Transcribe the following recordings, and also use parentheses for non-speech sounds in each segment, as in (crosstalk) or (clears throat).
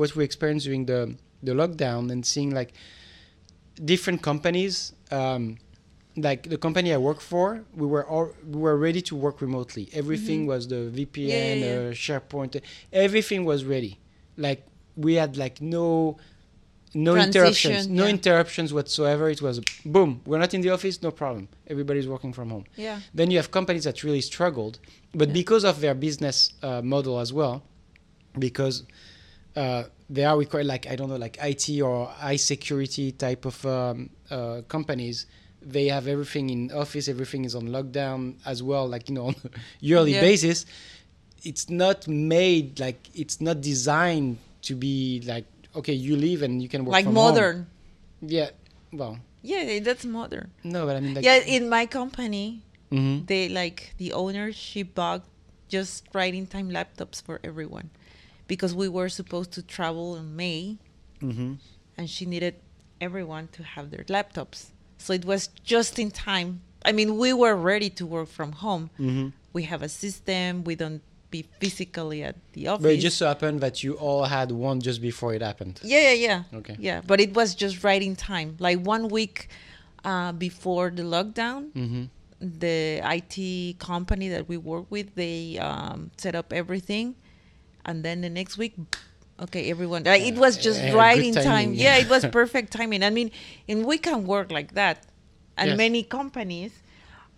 what we experienced during the the lockdown and seeing like different companies. Um, like the company I work for, we were all we were ready to work remotely. Everything was the VPN, Mm-hmm. Yeah, yeah, Uh, SharePoint, everything was ready. Like we had like no no interruptions, Transition, no interruptions whatsoever. It was boom, we're not in the office, no problem. Everybody's working from home. Yeah. Then you have companies that really struggled, but Yeah. because of their business uh, model as well, because uh, they are required like I don't know like IT or high security type of um, uh, companies. They have everything in office. Everything is on lockdown as well, like you know, on a yearly Yeah. basis. It's not made like it's not designed to be like okay, you leave and you can work Like from home. modern. Yeah, well, Yeah, that's modern. no, but I mean like yeah, in my company, Mhm. they like the owner she bought just in time laptops for everyone because we were supposed to travel in May Mhm. and she needed everyone to have their laptops. So it was just in time. I mean, we were ready to work from home. Mhm. We have a system. We don't be physically at the office. But it just so happened that you all had one just before it happened. yeah, yeah, yeah. Okay. Yeah, but it was just right in time. Like one week uh, before the lockdown, Mm-hmm. the IT company that we work with, they um, set up everything, and then the next week, okay, everyone. Like, it was just Yeah, right in timing, time. yeah. Yeah, it was (laughs) perfect timing. I mean, and we can work like that, and Yes. many companies.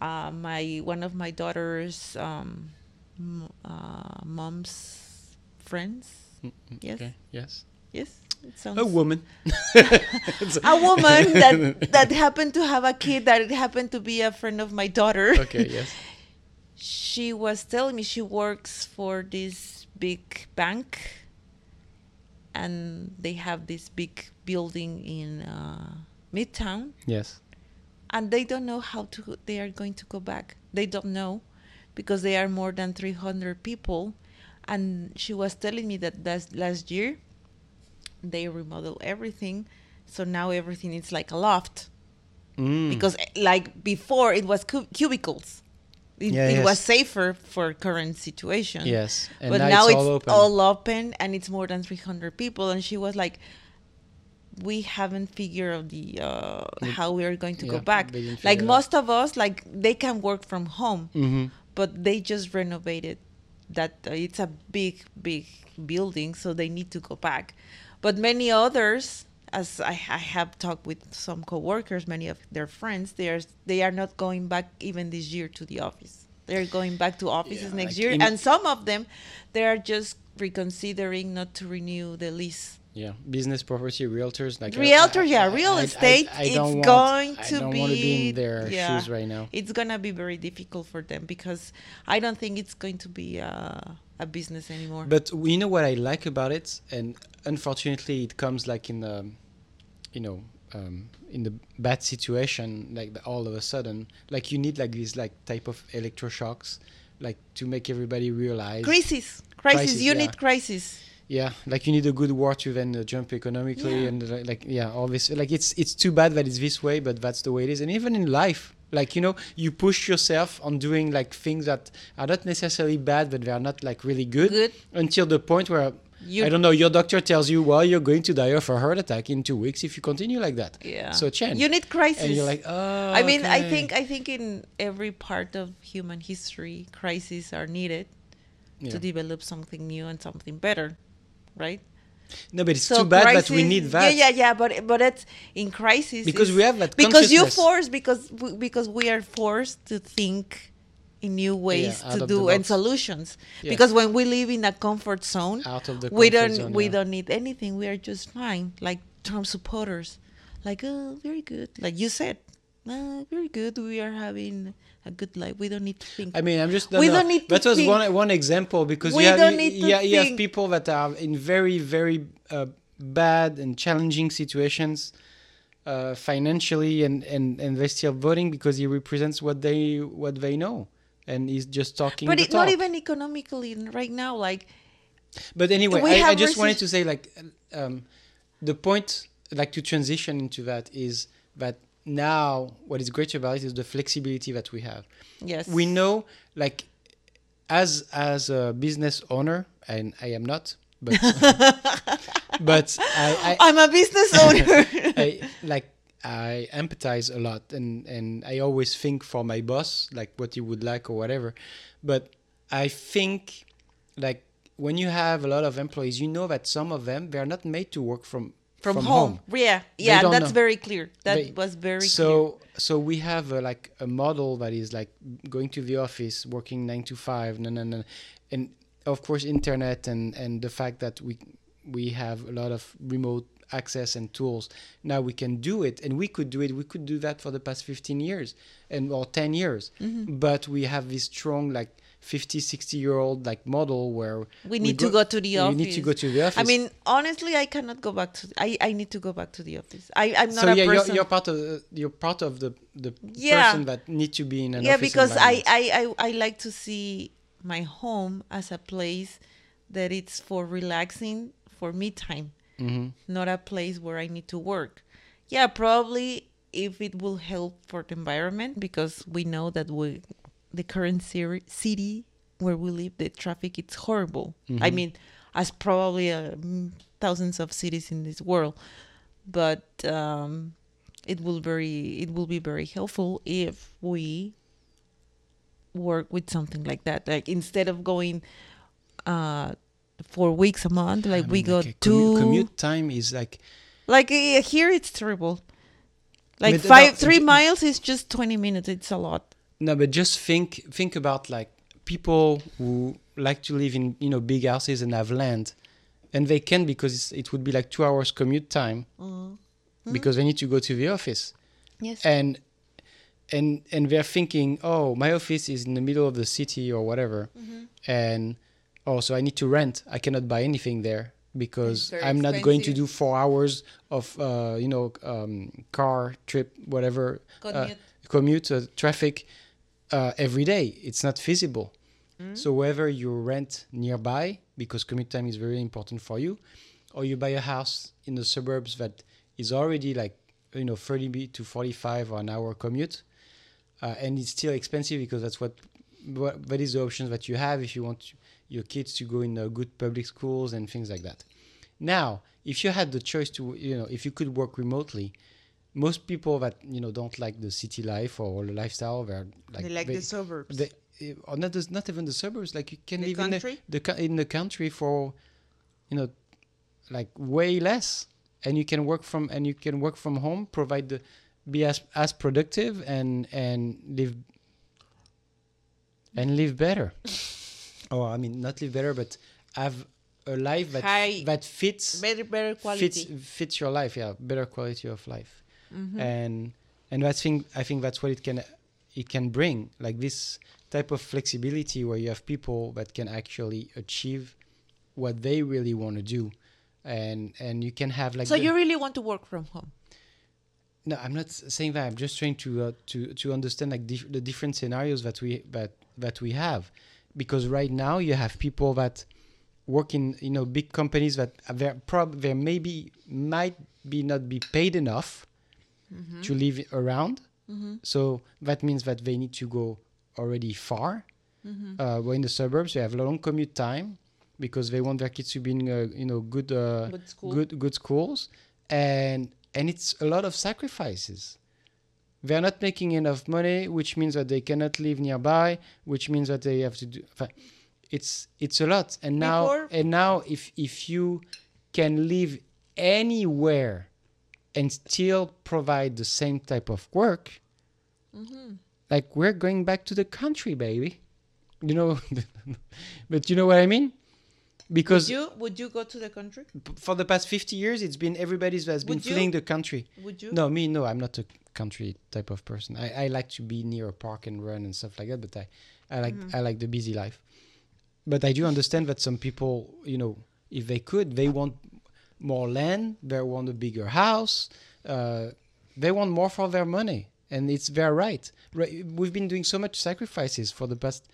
Uh, my one of my daughter's um, m- uh, mom's friends. Yes. Okay. Yes. Yes, it sounds A woman. (laughs) a woman that (laughs) that happened to have a kid that happened to be a friend of my daughter. Okay. Yes. She was telling me she works for this big bank, and they have this big building in uh, Midtown, Yes. and they don't know how to. They are going to go back. They don't know because they are more than three hundred people, and she was telling me that last last year they remodeled everything, so now everything is like a loft Mm. because eh, like before it was cu- cubicles it, Yeah, it yes. was safer for current situation yes. And but now, now, it's, it's, all open. all open and it's more than 300 people and she was like we haven't figured out the uh, Mm. how we are going to Yeah, go back like it most of us like they can work from home hmm but they just renovated that uh, it's a big big building so they need to go back but many others as I, I have talked with some coworkers many of their friends they are they are not going back even this year to the office they're going back to offices Yeah, next like year and some of them they are just reconsidering not to renew the lease Yeah. Business property realtors like uh, Realtor, I- yeah, real I- estate, I it's want- going I to don't want to be be- in their yeah. shoes right now. it's gonna be very difficult for them because i don't think it's going to be a, a business anymore But you know what I like about it, and unfortunately, it comes like in the, you know, um, in the bad situation, like the, all of a sudden, like you need like these like type of electroshocks, like to make everybody realize. crisis crisis, Crisis, you yeah. need crisis Yeah, like you need a good war to then uh, jump economically Yeah. and uh, like yeah, all this like it's it's too bad that it's this way, but that's the way it is. And even in life, like you know, you push yourself on doing like things that are not necessarily bad, but they are not like really good, good until the point where you I don't know, your doctor tells you, well, you're going to die of a heart attack in two weeks if you continue like that. yeah So change. you need crisis and you're like, oh. i mean i think i think in every part of human history crises are needed Yeah. to develop something new and something better right No, but it's too bad that we need that. Yeah, yeah, yeah. But but it's in crisis Because we have that because you force because because we are forced to think in new ways out to do and solutions. Yes. Because when we live in a comfort zone, Out of the we don't zone, we yeah. don't need anything. We are just fine. Like Trump supporters, like oh, very good. Like you said, uh, very good. We are having a good life. We don't need to think. I mean, I'm just. We no, don't need to That was think. one one example because We you have you, you, you have people that are in very very uh, bad and challenging situations uh, financially, and, and and they're still voting because he represents what they what they know, and he's just talking. but the it, not even economically right now. Like But anyway, I, I just wanted to say like um, the point, like to transition into that is that now what is great about it is the flexibility that we have. yes, We know like as as a business owner, and I am not, but (laughs) but I, I I'm a business (laughs) owner. I like I empathize a lot and and I always think for my boss like what he would like or whatever but I think like when you have a lot of employees you know that some of them they're not made to work from from, home. Yeah, yeah, that's know. very clear. That They- was very clear. so so we have a, like a model that is like going to the office working 9 to 5 no, no, no. and of course internet and and the fact that we we have a lot of remote access and tools now we can do it and we could do it we could do that for the past 15 years and or 10 years Mm-hmm. but we have this strong like 50 60 year old like model where we need to go to the office. need to go to the office I mean, honestly, I cannot go back to. I, I need to go back to the office. I I'm not so a yeah, you're, you're part of the, you're part of the the Yeah. person that need to be in an office. yeah, because I. I I I like to see my home as a place that it's for relaxing, for me time, Mhm. not a place where I need to work. Yeah, probably if it will help for the environment because we know that we the current city where we live the traffic it's horrible i Mhm. mean as probably uh, thousands of cities in this world but um, it will very it will be very helpful if we work with something like that like instead of going uh four weeks a month like I we mean, go like a two commute time is like like uh, here it's terrible. Like But, five three miles is just 20 minutes it's a lot. No, but just think think about like people who like to live in you know big houses and have land, and they can because it's, it would be like two hours commute time. Because they need to go to the office. Yes. And and and they're thinking oh my office is in the middle of the city or whatever. And oh so i need to rent. I cannot buy anything there because i'm not going to do four hours of uh, you know um, car trip whatever uh, Commute. commute uh, traffic uh, every day. It's not feasible. So whether you rent nearby because commute time is very important for you or you buy a house in the suburbs that is already like you know 30 to 45 or an hour commute uh, and it's still expensive because that's what, what that is the options that you have if you want your kids to go in uh, good public schools and things like that. Now if you had the choice to you know if you could work remotely most people that you know don't like the city life or the lifestyle they're like they like they- the suburbs. they, eh, or not, not even the suburbs like you can The live country? in the, the in the country for you know like way less. And you can work from and you can work from home provide the be as as productive and and live and live better (laughs) oh i mean not live better but have a life that High- that fits better better quality. Mm-hmm. fits fits your life yeah better quality of life. And and that's thing i think that's what it can it can bring like this type of flexibility where you have people that can actually achieve what they really want to do. And and you can have like so the- you really want to work from home? No i'm not saying that i'm just trying to uh, to to understand like dif- the different scenarios that we that that we have because right now you have people that work in you know big companies that they're prob there maybe might be not be paid enough to live around. So that means that they need to go already far. Uh, we're in the suburbs they have a long commute time because they want their kids to be in uh, you know good uh, Good school. good good schools. And and it's a lot of sacrifices they're not making enough money which means that they cannot live nearby which means that they have to do it's it's a lot. And now Before- and now if if you can live anywhere and still provide the same type of work Mm-hmm. like we're going back to the country baby. You know (laughs) but you know what i mean? Because would you would you go to the country? P- for the past 50 years it's been everybody's has been Would you? fleeing the country. Would you? No me no i'm not a country type of person. I, I like to be near a park and run and stuff like that but i, I like Mm-hmm. i like the busy life. But i do understand that some people you know if they could they want more land they want a bigger house uh, they want more for their money and it's their right. Right, we've been doing so much sacrifices for the past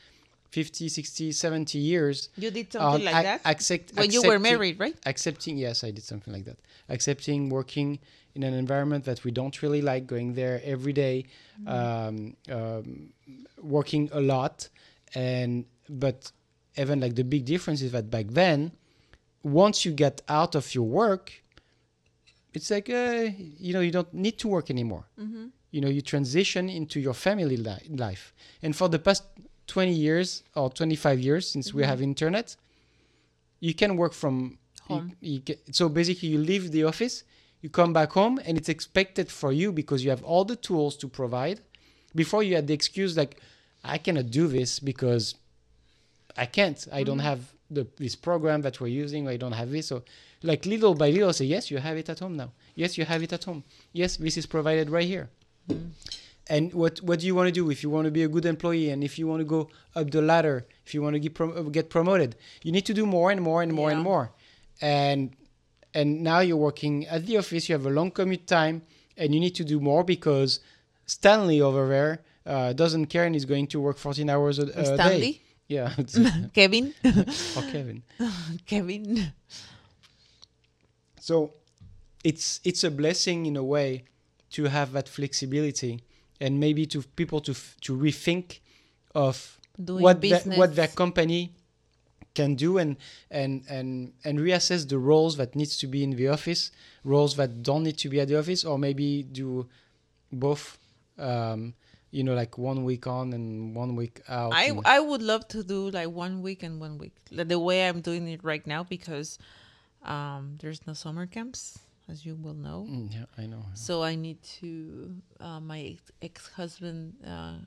50 60 70 years you did something like that? accept- when you were married right? accepting yes i did something like that. Accepting working in an environment that we don't really like going there every day, um, um, working a lot and but even like the big difference is that back then once you get out of your work, it's like uh, you know you don't need to work anymore. You know you transition into your family li- life. And for the past 20 years or 25 years since we mm-hmm. have internet, you can work from Home. You, you get, so basically, you leave the office, you come back home, and it's expected for you because you have all the tools to provide. Before you had the excuse like, I cannot do this because I can't. I don't mm-hmm. have the this program that we're using. I don't have this. So, like little by little, say yes, you have it at home now. Yes, you have it at home. Yes, this is provided right here. Mm-hmm. And what what do you want to do if you want to be a good employee and if you want to go up the ladder, if you want to get prom- uh, get promoted, you need to do more and more and more and more. And and now you're working at the office. You have a long commute time, and you need to do more because Stanley over there uh, doesn't care and is going to work 14 hours a, a day. Stanley, Yeah, (laughs) Kevin, (laughs) or Kevin. (laughs) Kevin. So it's it's a blessing in a way to have that flexibility and maybe to people to f- to rethink of Doing what the, what their company can do and and and and reassess the roles that needs to be in the office, roles that don't need to be at the office, or maybe do both. Um, you know, like one week on and one week out. I I would love to do like one week and one week, the way I'm doing it right now, because um, there's no summer camps, as you will know. Mm, yeah, I know. So I need to. Uh, my ex husband uh,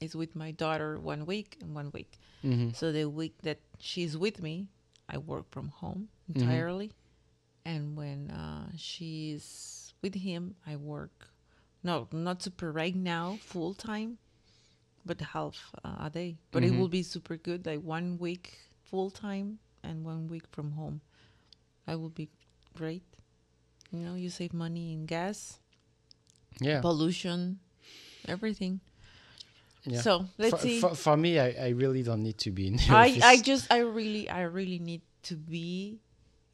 is with my daughter one week and one week. hmm So the week that she's with me, I work from home Mm-hmm. entirely, and when uh, she's with him, I work. No, not super right now, full time, but half uh, a day. But Mhm. it will be super good, like one week full time and one week from home. I will be great. You know, you save money in gas, Yeah. pollution, everything. yeah. So let's for, see. For, for me, I, I really don't need to be in the I, office. I just I really I really need to be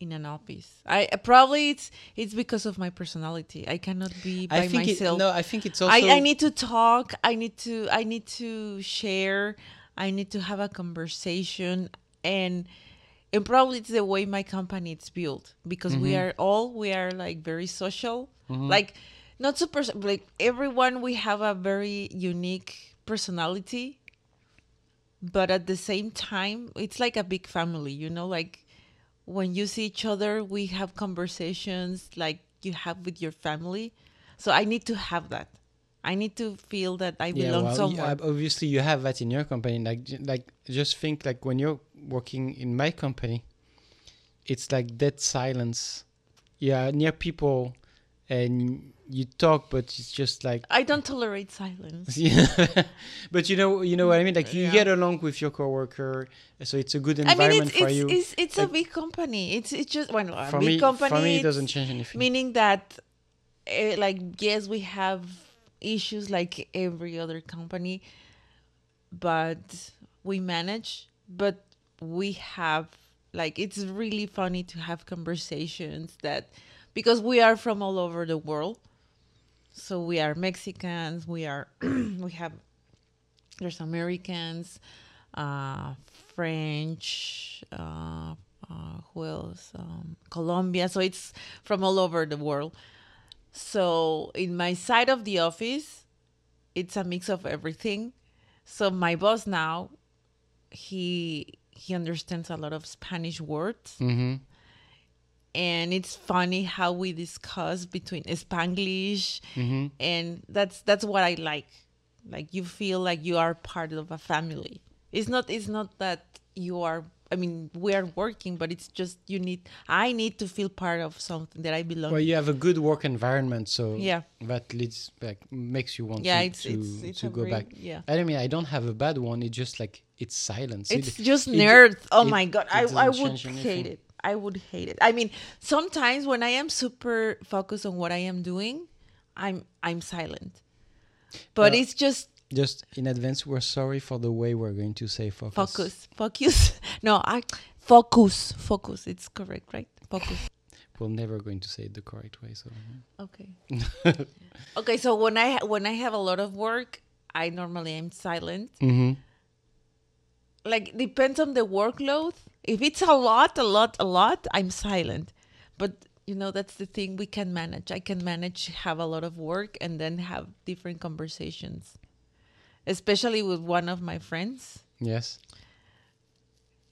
in an office. I probably it's it's because of my personality. I cannot be by I think it, myself. no, I think it's also I, I need to talk. I need to I need to share. I need to have a conversation and and probably it's the way my company is built because we Mm-hmm. are all we are like very social. Like not super like everyone we have a very unique personality but at the same time it's like a big family you know like when you see each other we have conversations like you have with your family so i need to have that i need to feel that i yeah, belong well, somewhere yeah, obviously you have that in your company. Like, like just think like when you're working in my company, it's like dead silence. Yeah, near people, and you talk, but it's just like i don't tolerate silence Yeah. (laughs) but you know, you know what I mean. Like you Yeah. get along with your coworker, so it's a good i mean environment it's for it's, you. it's, it's a big company it's it's just well a big me, company for me, it doesn't change anything. meaning that eh, like yes we have issues like every other company but we manage but we have like it's really funny to have conversations that because we are from all over the world. So we are mexicans we are (clears throat) we have there's americans uh french uh, uh who else? Um colombia. So it's from all over the world so in my side of the office it's a mix of everything. So my boss now he he understands a lot of spanish words. Hmm and it's funny how we discuss between spanglish hmm and that's that's what i like. Like you feel like you are part of a family. It's not it's not that you are i mean we are working but it's just you need i need to feel part of something that i belong Well, you have a good work environment, so Yeah. that leads back makes you want yeah to it's to, it's it's to go great- back. yeah I mean, I don't have a bad one. It's just like it's silence. It- it's just it- nerd oh it- my god i i would hate it i would hate it i mean sometimes when i am super focused on what i am doing i'm i'm silent but Uh, it's just Just in advance, we're sorry for the way we're going to say focus. focus focus (laughs) no i focus focus it's correct right focus We're never going to say it the correct way. So okay (laughs) okay so when i when i have a lot of work i normally am silent hmm like depends on the workload. If it's a lot, a lot, a lot, I'm silent. But you know, that's the thing we can manage. I can manage have a lot of work and then have different conversations. Especially with one of my friends. Yes.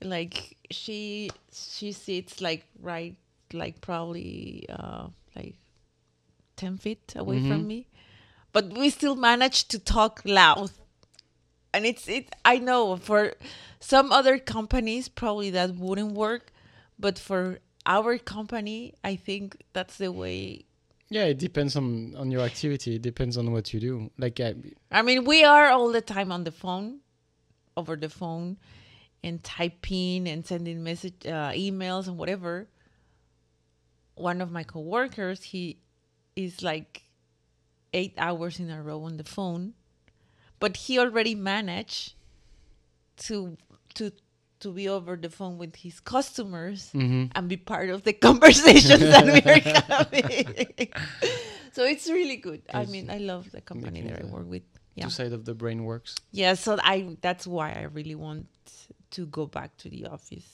Like she she sits like right like probably uh like 10 feet away Mhm. from me. But we still manage to talk loud. And it's it I know for some other companies probably that wouldn't work, but for our company, I think that's the way Yeah, it depends on on your activity. It depends on what you do. Like, uh, I mean, we are all the time on the phone, over the phone, and typing and sending message, uh, emails and whatever. One of my coworkers, he is like eight hours in a row on the phone, but he already managed to to to be over the phone with his customers mhm. and be part of the (laughs) conversations that we are (laughs) having. (laughs) so it's really good. I mean, I love the company that I work with. Yeah. two side of the brain works. Yeah, so I that's why I really want to go back to the office.